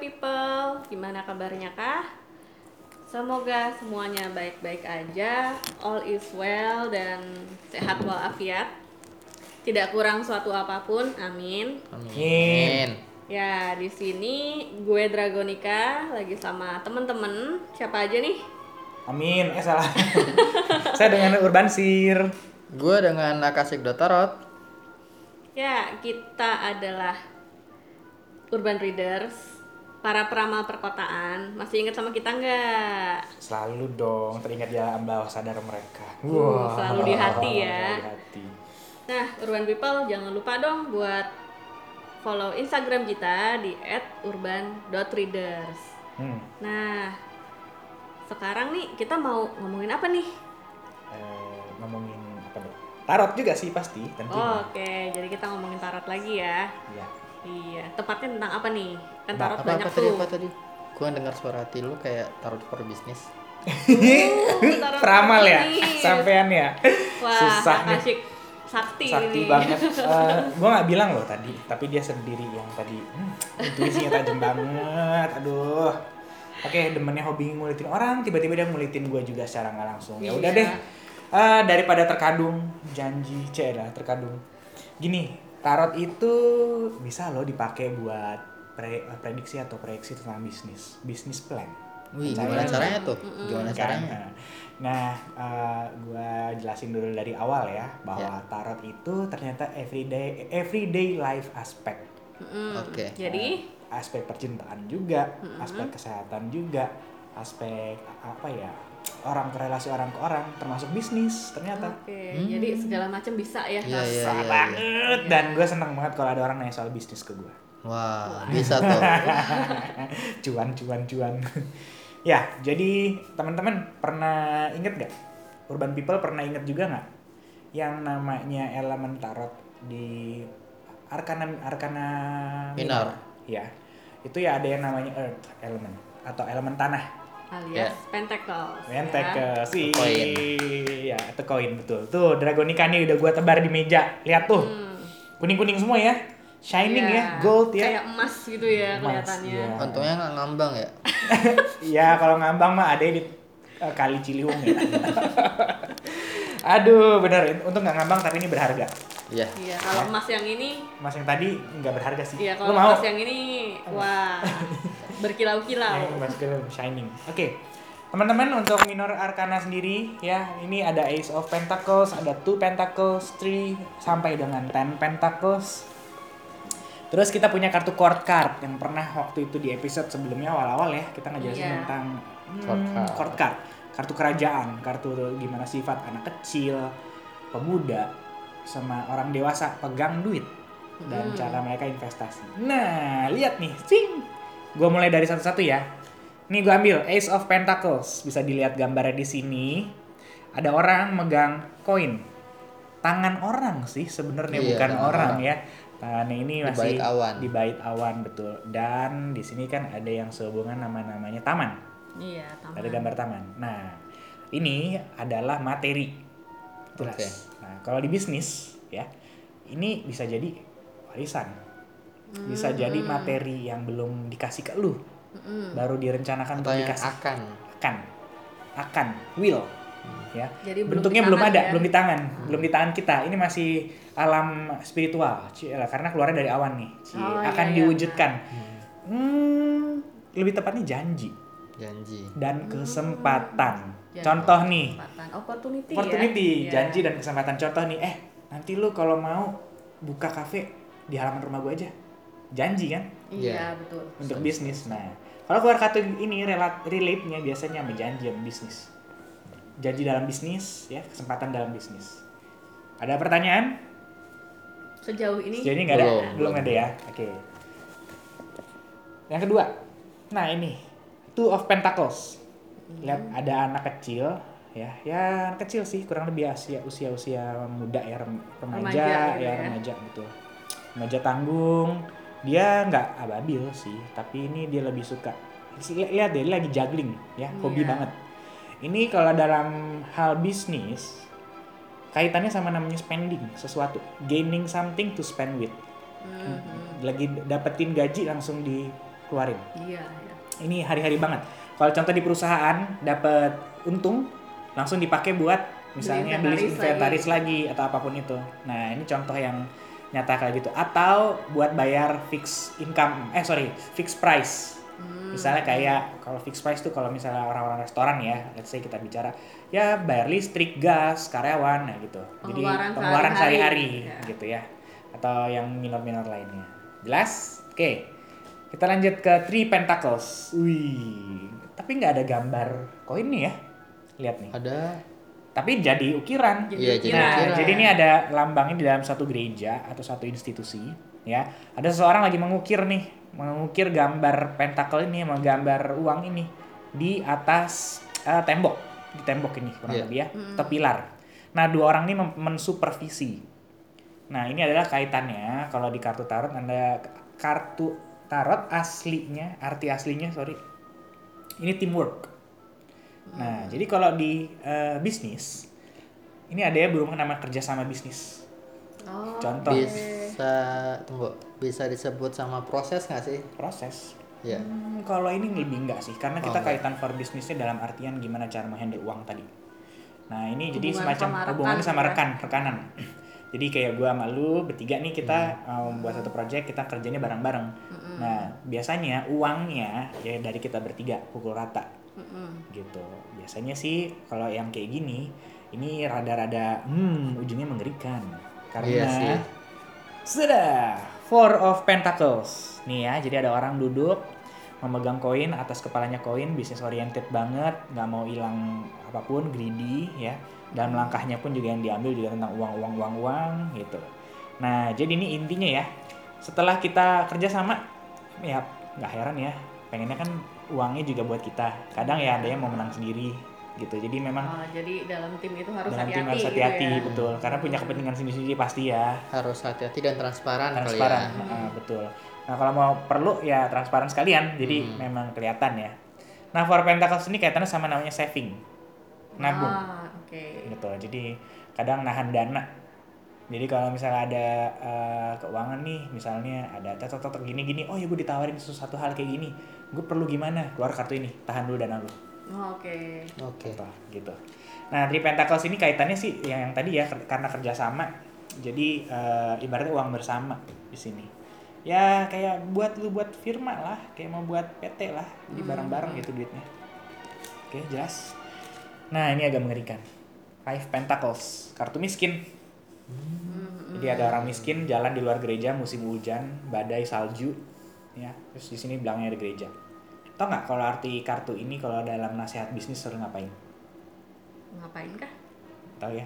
people, gimana kabarnya kah? Semoga semuanya baik-baik aja, all is well dan sehat walafiat. Tidak kurang suatu apa pun, amin. Amin. Ya, di sini gue Dragonika lagi sama temen-temen. Siapa aja nih? Amin, eh salah. Saya dengan Urban Sir. Gue dengan Akasik Dotarot. Ya, kita adalah Urban Readers, para peramal perkotaan. Masih ingat sama kita nggak? Selalu dong teringat dalam bawah sadar mereka. Uh, selalu di hati ya. Selalu di hati. Nah, Urban People jangan lupa dong buat follow Instagram kita di @urban.readers. Hmm. Nah, sekarang nih kita mau ngomongin apa nih? Eh, ngomongin apa dong? Tarot juga sih pasti Oh, tentunya. Oke, jadi kita ngomongin tarot lagi ya. Iya. Iya, tepatnya tentang apa nih? Kan Nah, tarot Apa banyak apa tadi tuh. apa tadi? Gue dengar suara hati lu kayak tarot for bisnis. Uh, tarot Peramal ya, sampean ya. Wah, Susah nih. Akasik sakti, Sakti ini. banget. Eh, gua nggak bilang loh tadi, tapi dia sendiri yang tadi hmm, intuisinya tajam banget. Aduh. Oke, demennya hobi ngulitin orang, tiba-tiba dia ngulitin gue juga secara nggak langsung. Ya udah Iya. deh. Eh, daripada terkadung janji C lah terkadung. Gini, tarot itu bisa loh dipakai buat pre- prediksi atau proyeksi tentang bisnis, bisnis plan. Wih, Percaya gimana caranya tuh? Gimana Kan? caranya? Nah, eh, gua jelasin dulu dari awal ya bahwa Ya. tarot itu ternyata everyday everyday life aspect. Mm-mm. Oke. Jadi, Aspek percintaan juga, aspek kesehatan juga, aspek a- apa ya? Orang ke relasi orang ke orang termasuk bisnis ternyata. oke, jadi segala macam bisa ya. Iya, Kak? iya. Sangat banget dan gue seneng banget kalau ada orang nanya soal bisnis ke gue. Wah, bisa tuh. cuan cuan cuan. ya, jadi teman-teman pernah inget gak? Urban people pernah inget juga nggak yang namanya elemen tarot di arkana arkana Minor. Ya, itu ya ada yang namanya earth element atau elemen tanah. Alias pentacles. Mentek ya. si Koin. ya itu koin betul. Tuh Dragonica nih udah gua tebar di meja. Lihat tuh. Hmm. Kuning-kuning semua ya. Shining Iya. ya, gold ya. Kayak emas gitu ya Emas, kelihatannya. iya. Untungnya nggak ngambang ya. Iya, kalau ngambang mah ada di eh, kali Ciliwung ya. Aduh, bener. Untuk nggak ngambang tapi ini berharga. Iya. Iya, kalau emas yang ini, Mas yang tadi nggak berharga sih. iya kalau emas yang ini, wah, berkilau-kilau. Gil shining. Oke. Teman-teman untuk minor arcana sendiri ya, ini ada Ace of Pentacles, ada Two Pentacles, Three sampai dengan Ten Pentacles. Terus kita punya kartu court card yang pernah waktu itu di episode sebelumnya awal-awal ya kita ngejelasin Iya. tentang Court hmm, card. court card, kartu kerajaan, kartu gimana sifat anak kecil, pemuda, sama orang dewasa pegang duit dan Hmm. cara mereka investasi. Nah, lihat nih, sing. Gua mulai dari satu-satu ya. Nih gua ambil Ace of Pentacles. Bisa dilihat gambarnya di sini. Ada orang megang koin. Tangan orang sih sebenarnya Iya, bukan tangan orang, orang. ya. Tangannya ini Di masih bait awan. Di bait awan betul. Dan di sini kan ada yang sehubungan nama-namanya taman. Iya, taman. Ada gambar taman. Nah, ini adalah materi. Jelas. Oke. Nah, kalau di bisnis ya, ini bisa jadi warisan. Bisa jadi materi yang belum dikasih ke lu. Mm-mm. Baru direncanakan untuk Atau yang dikasih. akan. Akan. Akan. Will. Ya. Jadi belum Bentuknya belum tangan ada, ya? belum di tangan, belum di tangan kita. Ini masih alam spiritual. Cielah, karena keluarnya dari awan nih. Oh, akan iya, iya, diwujudkan. Hmm, lebih tepatnya janji Janji. dan kesempatan. Jadi, Contoh nih, kesempatan. opportunity, opportunity, ya. Iya. janji dan kesempatan. Contoh nih, eh nanti lu kalau mau buka kafe di halaman rumah gua aja. Janji kan Iya, Iya. betul. untuk bisnis. Nah, kalau keluar kartu ini relate relate-nya biasanya sama janji sama bisnis. Janji dalam bisnis ya, kesempatan dalam bisnis. Ada pertanyaan? Sejauh ini Sejauh ini nggak ada, Belum, belum, belum. ada ya. Oke. Yang kedua, nah ini Two of Pentacles. Lihat ada anak kecil, ya, ya anak kecil sih, kurang lebih usia usia usia muda ya, rem- remaja, Remaja gitu ya, ya. remaja gitu. Remaja tanggung. Dia nggak ababil sih, tapi ini dia lebih suka. Li- Lihat deh, dia lagi juggling, ya, hobi Iya. banget. Ini kalau dalam hal bisnis, kaitannya sama namanya spending sesuatu, gaining something to spend with Mhm. lagi dapetin gaji langsung di keluarin. Iya, iya. Ini hari-hari banget. Kalau contoh di perusahaan dapat untung langsung dipakai buat misalnya Beli beli inventaris inventaris lagi. atau apa pun itu. Nah, ini contoh yang nyata kayak gitu. Atau buat bayar fix income, eh sorry, fix price. Hmm. Misalnya kayak kalau fix price tuh kalau misalnya orang-orang restoran ya, let's say kita bicara ya bayar listrik, gas, karyawan, nah gitu. Jadi Pengeluaran sehari-hari Ya. gitu ya. Atau yang minor-minor lainnya. Jelas? Oke. Kita lanjut ke Three Pentacles. Wih, tapi nggak ada gambar koin nih ya. Lihat nih. Ada Tapi jadi ukiran. Jadi Iya, jadi ukiran. Nah, ukiran. jadi ini ada lambangnya di dalam satu gereja atau satu institusi, ya. Ada seseorang lagi mengukir nih, mengukir gambar pentakel ini, sama gambar uang ini di atas eh, tembok, di tembok ini kurang Iya. lebih ya, atau pilar. Nah, dua orang ini mensupervisi. Nah, ini adalah kaitannya kalau di kartu tarot ada kartu tarot aslinya, arti aslinya sorry, ini teamwork. Nah, jadi kalau di eh, bisnis, ini ada ya berhubungan sama kerja sama bisnis. Oh, Contoh. bisa tunggu bisa disebut sama proses nggak sih? Proses. Ya. Hmm, kalau ini lebih enggak sih, karena Oh, kita enggak. kaitan for bisnisnya dalam artian gimana cara menghandle uang tadi. Nah, ini jadi Hubungan semacam sama rekan hubungannya sama ya. rekan, rekanan. jadi kayak gua sama lu bertiga nih kita Hmm. um, buat satu project, kita kerjanya bareng-bareng. Nah, biasanya uangnya ya dari kita bertiga pukul rata. Mm-mm. gitu. Biasanya sih kalau yang kayak gini ini rada-rada hmm ujungnya mengerikan. Karena Iya sih. sudah four of pentacles. Nih ya jadi ada orang duduk memegang koin atas kepalanya koin bisnis oriented banget nggak mau hilang apa pun greedy ya. Dalam langkahnya pun juga yang diambil juga tentang uang uang uang uang gitu. Nah jadi ini intinya ya setelah kita kerja sama ya nggak heran ya pengennya kan uangnya juga buat kita. Kadang ya ada yang mau menang sendiri gitu. Jadi memang Oh, jadi dalam tim itu harus dalam hati-hati tim harus gitu hati-hati ya. betul. Karena punya kepentingan sendiri-sendiri pasti ya. Harus hati-hati dan transparan, transparan kali ya. Heeh, betul. Nah kalau mau perlu ya transparan sekalian. Jadi Hmm. memang kelihatan ya. Nah for pentacles ini kaitannya sama namanya saving. Nabung. Ah, oke. gitu jadi kadang nahan dana jadi kalau misalnya ada eh, keuangan nih misalnya ada tet tet tet, gini gini oh ya gue ditawarin sesuatu hal kayak gini gue perlu gimana keluar kartu ini tahan dulu dana lu Oh, Oke. Oke. Contoh, gitu. Nah, Three Pentacles ini kaitannya sih yang, yang tadi ya karena kerjasama. Jadi eh, ibaratnya uang bersama di sini. Ya kayak buat lu buat firma lah, kayak mau buat PT lah, jadi bareng-bareng gitu duitnya. Oke, jelas. Nah, ini agak mengerikan. Five Pentacles, kartu miskin. Jadi ada orang miskin jalan di luar gereja musim hujan, badai salju, ya. Terus di sini belakangnya ada gereja. Tau nggak kalau arti kartu ini kalau dalam nasihat bisnis sering ngapain? Ngapain kah? Tahu ya?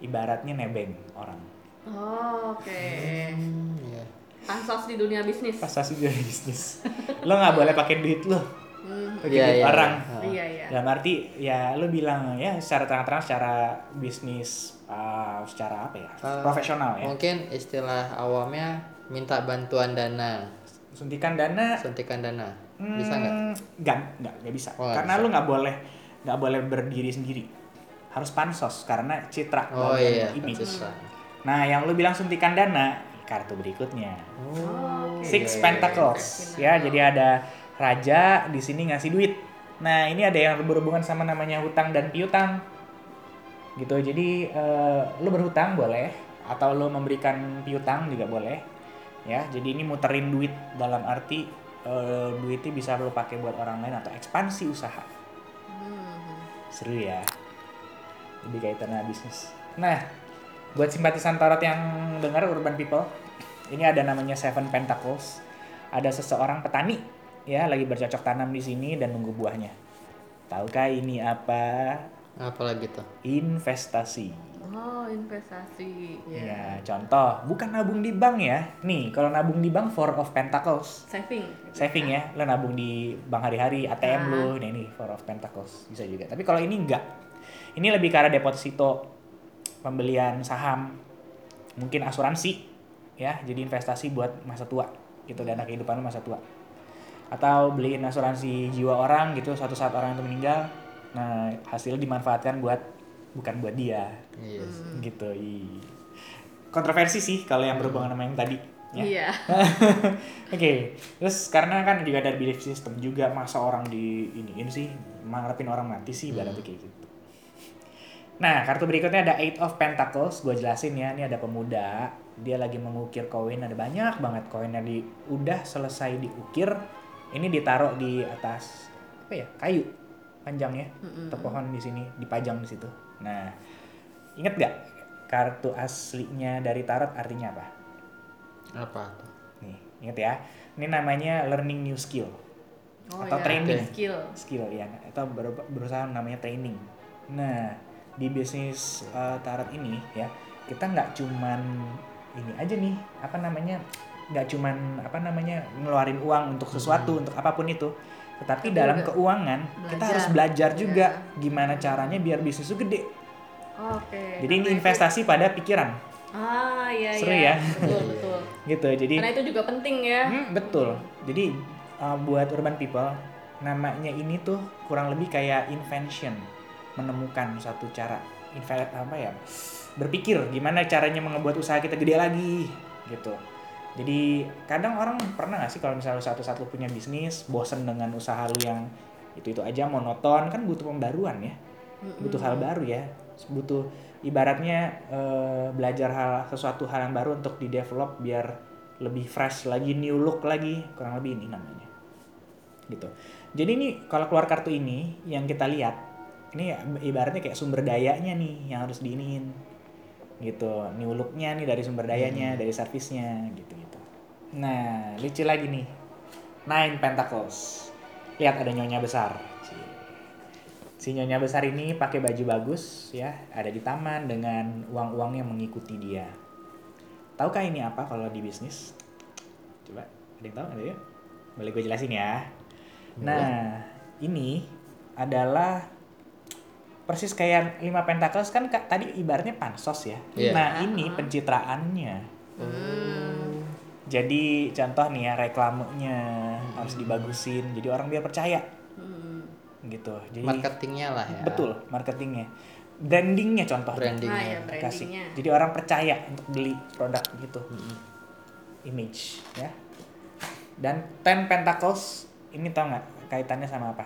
Ibaratnya nebeng orang. Oh, oke. Hmm, iya. Pansos di dunia bisnis. Pas asli dari bisnis. lo nggak boleh pakai duit lo, Hmm, pakai Iya, duit iya, orang. iya. Iya, iya. Dalam arti ya lo bilang ya secara terang-terang secara bisnis uh, secara apa ya? Eh, profesional ya. Mungkin istilah awamnya minta bantuan dana, Suntikan dana suntikan dana. Bisa nggak? Hmm, Nggak, nggak, nggak bisa. Oh, karena bisa. lu nggak boleh, nggak boleh berdiri sendiri. Harus pansos karena citra Oh bagian iya, image. Nah, yang lu bilang suntikan dana, kartu berikutnya. Oh. Six iya, Pentacles. Ya, jadi ada raja di sini ngasih duit. Nah, ini ada yang berhubungan sama namanya hutang dan piutang. Gitu. Jadi eh, lu berhutang boleh atau lu memberikan piutang juga boleh. Ya, jadi ini muterin duit dalam arti eh, duitnya bisa lu pakai buat orang lain atau ekspansi usaha. Hmm. Seru ya. Lebih kaitannya bisnis. Nah, buat simpatisan tarot yang dengar Urban People, ini ada namanya Seven Pentacles. Ada seseorang petani ya lagi bercocok tanam di sini dan nunggu buahnya. Tahukah ini apa? Apalagi tuh? Investasi. Oh, investasi. Ya. Ya, contoh, bukan nabung di bank ya. Nih, kalau nabung di bank Four of Pentacles. Saving. Saving ya, lo nabung di bank hari-hari, ATM Ah. lo, nah ini Four of Pentacles bisa juga. Tapi kalau ini enggak, ini lebih ke arah deposito, pembelian saham, mungkin asuransi, ya, jadi investasi buat masa tua, gitu dana kehidupan lo masa tua. Atau beliin asuransi jiwa orang gitu, suatu saat orang itu meninggal, nah hasilnya dimanfaatkan buat bukan buat dia, Iya. sih. gitu. Ih. Kontroversi sih kalau yang berhubungan sama yang tadi. Ya. Iya. Oke, terus karena kan juga ada belief system juga masa orang di ini ini sih mengharapin orang mati sih ibaratnya kayak gitu. Nah, kartu berikutnya ada Eight of Pentacles. Gue jelasin ya, ini ada pemuda. Dia lagi mengukir koin, ada banyak banget koinnya di udah selesai diukir. Ini ditaruh di atas apa ya? Kayu panjang ya. Atau pohon di sini dipajang di situ. Nah, inget gak kartu aslinya dari tarot artinya apa? Apa tuh? Nih, inget ya. Ini namanya learning new skill. Oh, Atau iya. training. Skill. Skill ya, atau ber- berusaha namanya training. Nah, di bisnis uh, tarot ini ya, kita nggak cuman ini aja nih, apa namanya? nggak cuman apa namanya ngeluarin uang untuk sesuatu untuk apa pun itu tetapi Tapi dalam juga keuangan kita belajar. harus belajar juga Iya. gimana caranya biar bisnis itu gede Oke. jadi ini investasi pada pikiran Ah, iya Seru iya. ya? Betul, betul. gitu jadi Karena itu juga penting ya. Hmm, betul. Jadi uh, buat urban people namanya ini tuh kurang lebih kayak invention, menemukan suatu cara inve- apa ya? Berpikir gimana caranya mengebuat usaha kita gede lagi gitu. Jadi kadang orang pernah gak sih kalau misalnya satu-satu punya bisnis, bosen dengan usaha lu yang itu-itu aja monoton kan butuh pembaruan ya. Butuh hal baru ya. Butuh ibaratnya eh, belajar hal sesuatu hal yang baru untuk di develop biar lebih fresh lagi, new look lagi, kurang lebih ini namanya. Gitu. Jadi ini kalau keluar kartu ini yang kita lihat, ini ibaratnya kayak sumber dayanya nih yang harus diinin. Gitu. New looknya nih dari sumber dayanya, dari servisnya gitu gitu. Nah, lucu lagi nih. Nine Pentacles. Lihat ada nyonya besar. Si nyonya besar ini pakai baju bagus ya, ada di taman dengan uang-uang yang mengikuti dia. Tahukah ini apa kalau di bisnis? Coba, ada yang tahu? Ada ya? Boleh gue jelasin ya. Nah, ini adalah persis kayak lima pentacles kan Kak, tadi ibaratnya pansos ya. Iya. Nah, ini pencitraannya. Hmm. Jadi contoh nih ya reklamenya harus dibagusin. Jadi orang biar percaya Hmm. gitu. Jadi Marketingnya lah ya. betul marketingnya, brandingnya contoh. Brandingnya. Ah, ya, Kasih. brandingnya. Jadi orang percaya untuk beli produk gitu. Image ya. Dan Ten Pentacles ini tau nggak kaitannya sama apa?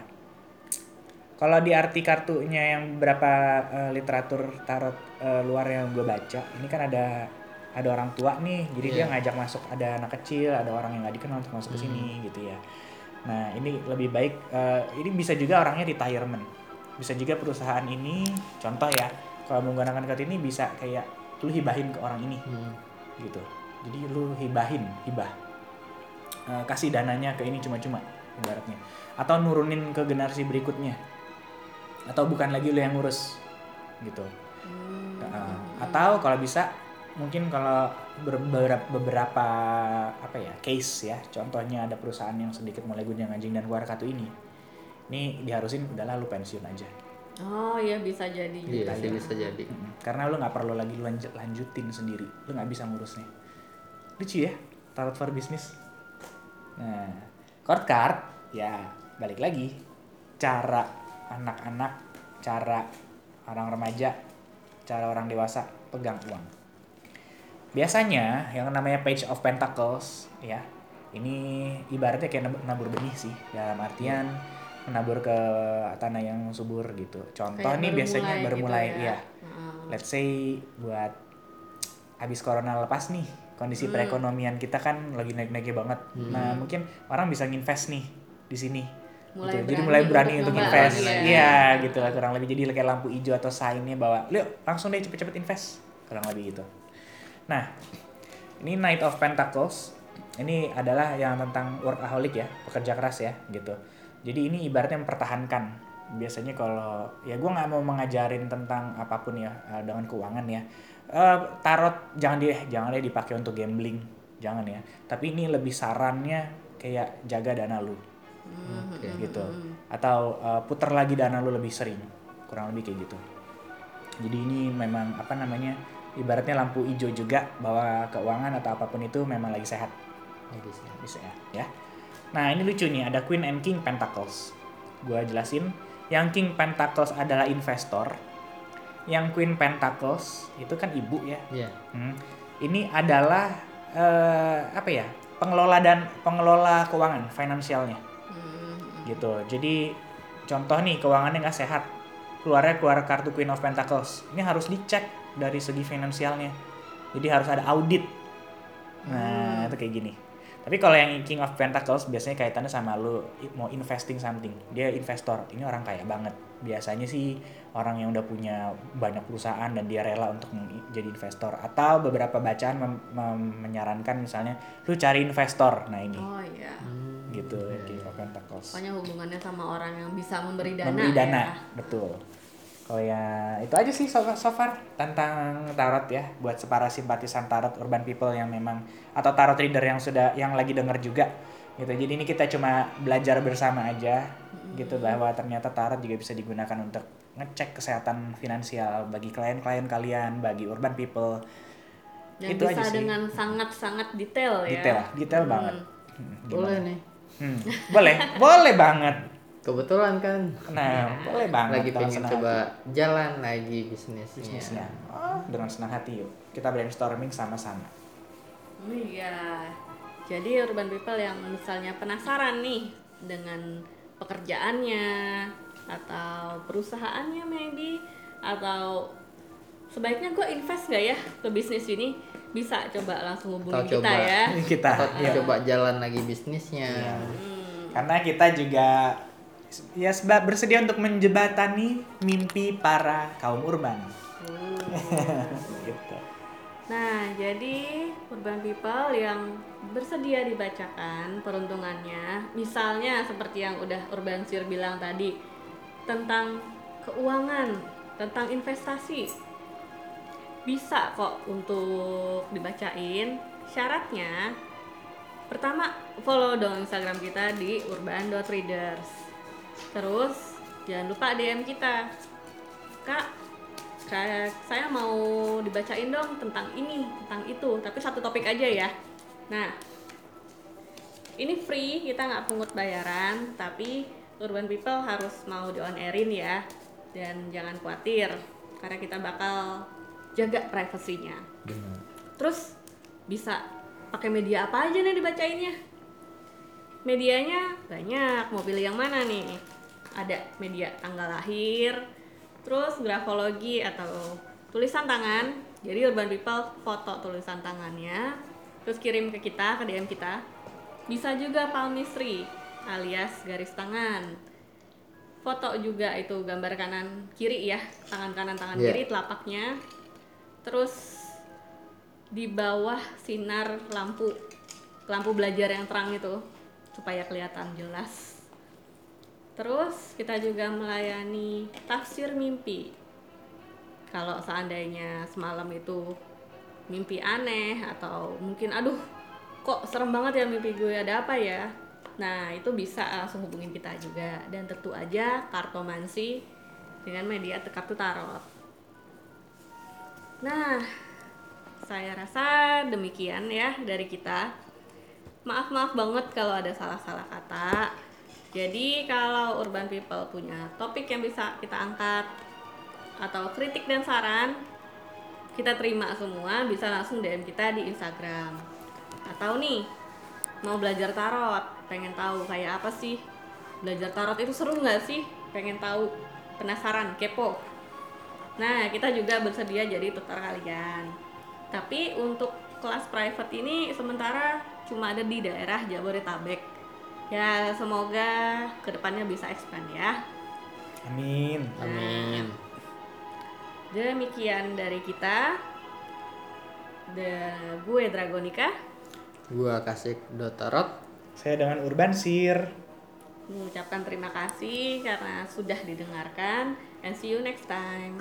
Kalau di arti kartunya yang beberapa eh, literatur tarot eh, luar yang gue baca, ini kan ada ada orang tua nih, jadi dia Iya. ngajak masuk ada anak kecil, ada orang yang nggak dikenal untuk masuk ke sini gitu ya. Nah ini lebih baik, eh, ini bisa juga orangnya retirement, bisa juga perusahaan ini, contoh ya, kalau menggunakan kartu ini bisa kayak lu hibahin ke orang ini, Hmm. gitu. Jadi lu hibahin, hibah, Eh, kasih dananya ke ini cuma-cuma, ibaratnya, atau nurunin ke generasi berikutnya, atau bukan lagi lu yang ngurus, gitu. Hmm. Uh, atau kalau bisa mungkin kalau ber- beberapa, beberapa apa ya case ya contohnya ada perusahaan yang sedikit mulai gunjang anjing dan keluar kartu ini ini diharusin udahlah lu pensiun aja. Oh iya bisa jadi. Iya juga. sih bisa jadi. Mm-mm. karena lu nggak perlu lagi lu lanjut lanjutin sendiri. Lu nggak bisa ngurusnya. Lucu ya tarot for business. Nah chord card ya balik lagi. Cara anak-anak cara orang remaja cara orang dewasa pegang uang biasanya yang namanya page of pentacles ya ini ibaratnya kayak nab- nabur benih sih dalam artian menabur ke tanah yang subur gitu contoh Kayak nih baru biasanya mulai baru gitu mulai ya. ya Heeh. let's say buat habis corona lepas nih kondisi Hmm. perekonomian kita kan lagi naik-naiknya banget. Nah, mungkin orang bisa nginvest nih di sini. Mulai gitu. Jadi mulai berani untuk untuk invest. ya. Iya, gitu lah kurang lebih jadi kayak lampu hijau atau sign-nya bahwa, "Yuk, langsung deh cepet-cepet invest." Kurang lebih gitu. Nah, ini Knight of Pentacles. Ini adalah yang tentang workaholic ya, pekerja keras ya, gitu. Jadi ini ibaratnya mempertahankan. Biasanya kalau ya gue nggak mau mengajarin tentang apa pun ya eh, dengan keuangan ya. Eh, tarot jangan deh, jangan deh dipakai untuk gambling, jangan ya. Tapi ini lebih sarannya kayak jaga dana lu Oke. gitu. Atau eh, puter lagi dana lu lebih sering, kurang lebih kayak gitu. Jadi ini memang apa namanya ibaratnya lampu hijau juga bahwa keuangan atau apa pun itu memang lagi sehat Bagus ya. bisa ya, ya. Nah ini lucu nih ada Queen and King Pentacles. Gua jelasin. Yang King Pentacles adalah investor. Yang Queen Pentacles itu kan ibu ya. Iya. Hmm. Ini adalah eh, apa ya pengelola dan pengelola keuangan finansialnya Hmm. gitu jadi contoh nih keuangannya nggak sehat keluarnya keluar kartu Queen of Pentacles. Ini harus dicek dari segi finansialnya. Jadi harus ada audit. Nah itu kayak gini. Tapi kalau yang King of Pentacles biasanya kaitannya sama lu mau investing something. Dia investor. Ini orang kaya banget. Biasanya sih orang yang udah punya banyak perusahaan dan dia rela untuk jadi investor. Atau beberapa bacaan mem- mem- menyarankan misalnya lu cari investor. Nah ini. Oh iya. gitu King of Pentacles. Pokoknya hubungannya sama orang yang bisa memberi dana. memberi dana ya. betul kalau ya itu aja sih so, so far tentang tarot ya buat para simpatisan tarot urban people yang memang atau tarot reader yang sudah yang lagi denger juga gitu jadi ini kita cuma belajar bersama aja gitu bahwa ternyata tarot juga bisa digunakan untuk ngecek kesehatan finansial bagi klien-klien kalian bagi urban people Dan Itu bisa aja sih. dengan sangat-sangat detail ya. detail detail Hmm. banget Hmm, gimana? Boleh nih. Hmm, boleh boleh banget Kebetulan kan nah boleh banget lagi dengan pengen senang coba hati. jalan lagi bisnisnya. bisnisnya. Oh, dengan senang hati yuk. Kita brainstorming sama-sama. Oh Iya. Jadi urban people yang misalnya penasaran nih dengan pekerjaannya atau perusahaannya maybe atau sebaiknya gue invest gak ya ke bisnis ini bisa coba langsung hubungi Atau kita coba. ya. Kita Atau ya. coba jalan lagi bisnisnya. Iya. Hmm. Karena kita juga ya sebab bersedia untuk menjebatani mimpi para kaum urban. gitu. Nah, jadi urban people yang bersedia dibacakan peruntungannya, misalnya seperti yang udah Urban Sir bilang tadi tentang keuangan, tentang investasi. Bisa kok untuk dibacain. Syaratnya pertama follow dong Instagram kita di urban.readers. Terus jangan lupa DM kita. Kak, kayak saya mau dibacain dong tentang ini, tentang itu, tapi satu topik aja ya. Nah, ini free, kita nggak pungut bayaran, tapi urban people harus mau di on airin ya, dan jangan khawatir karena kita bakal jaga privasinya. Benar. Terus bisa pakai media apa aja nih dibacainnya? Medianya banyak, mau pilih yang mana nih? Ada media tanggal lahir, terus grafologi atau tulisan tangan. Jadi urban people foto tulisan tangannya, terus kirim ke kita, ke DM kita. Bisa juga palmistry alias garis tangan. Foto juga itu gambar kanan kiri ya, tangan kanan tangan Iya. kiri telapaknya. Terus di bawah sinar lampu lampu belajar yang terang itu supaya kelihatan jelas. Terus kita juga melayani tafsir mimpi. Kalau seandainya semalam itu mimpi aneh atau mungkin aduh kok serem banget ya mimpi gue ada apa ya? Nah, itu bisa langsung hubungin kita juga dan tentu aja kartomansi dengan media kartu tarot. Nah, saya rasa demikian ya dari kita. Maaf-maaf banget kalau ada salah-salah kata. Jadi kalau urban people punya topik yang bisa kita angkat atau kritik dan saran, kita terima semua, bisa langsung DM kita di Instagram. Atau nih, mau belajar tarot, pengen tahu kayak apa sih? Belajar tarot itu seru nggak sih? Pengen tahu, penasaran, kepo. Nah, kita juga bersedia jadi tutor kalian. Tapi untuk kelas private ini sementara cuma ada di daerah Jabodetabek. Ya, semoga ke depannya bisa expand ya. Amin. Amin. Demikian dari kita. Dan gue Dragonika Gua kasih Dotarot. Saya dengan Urban Sir. mengucapkan terima kasih karena sudah didengarkan and see you next time.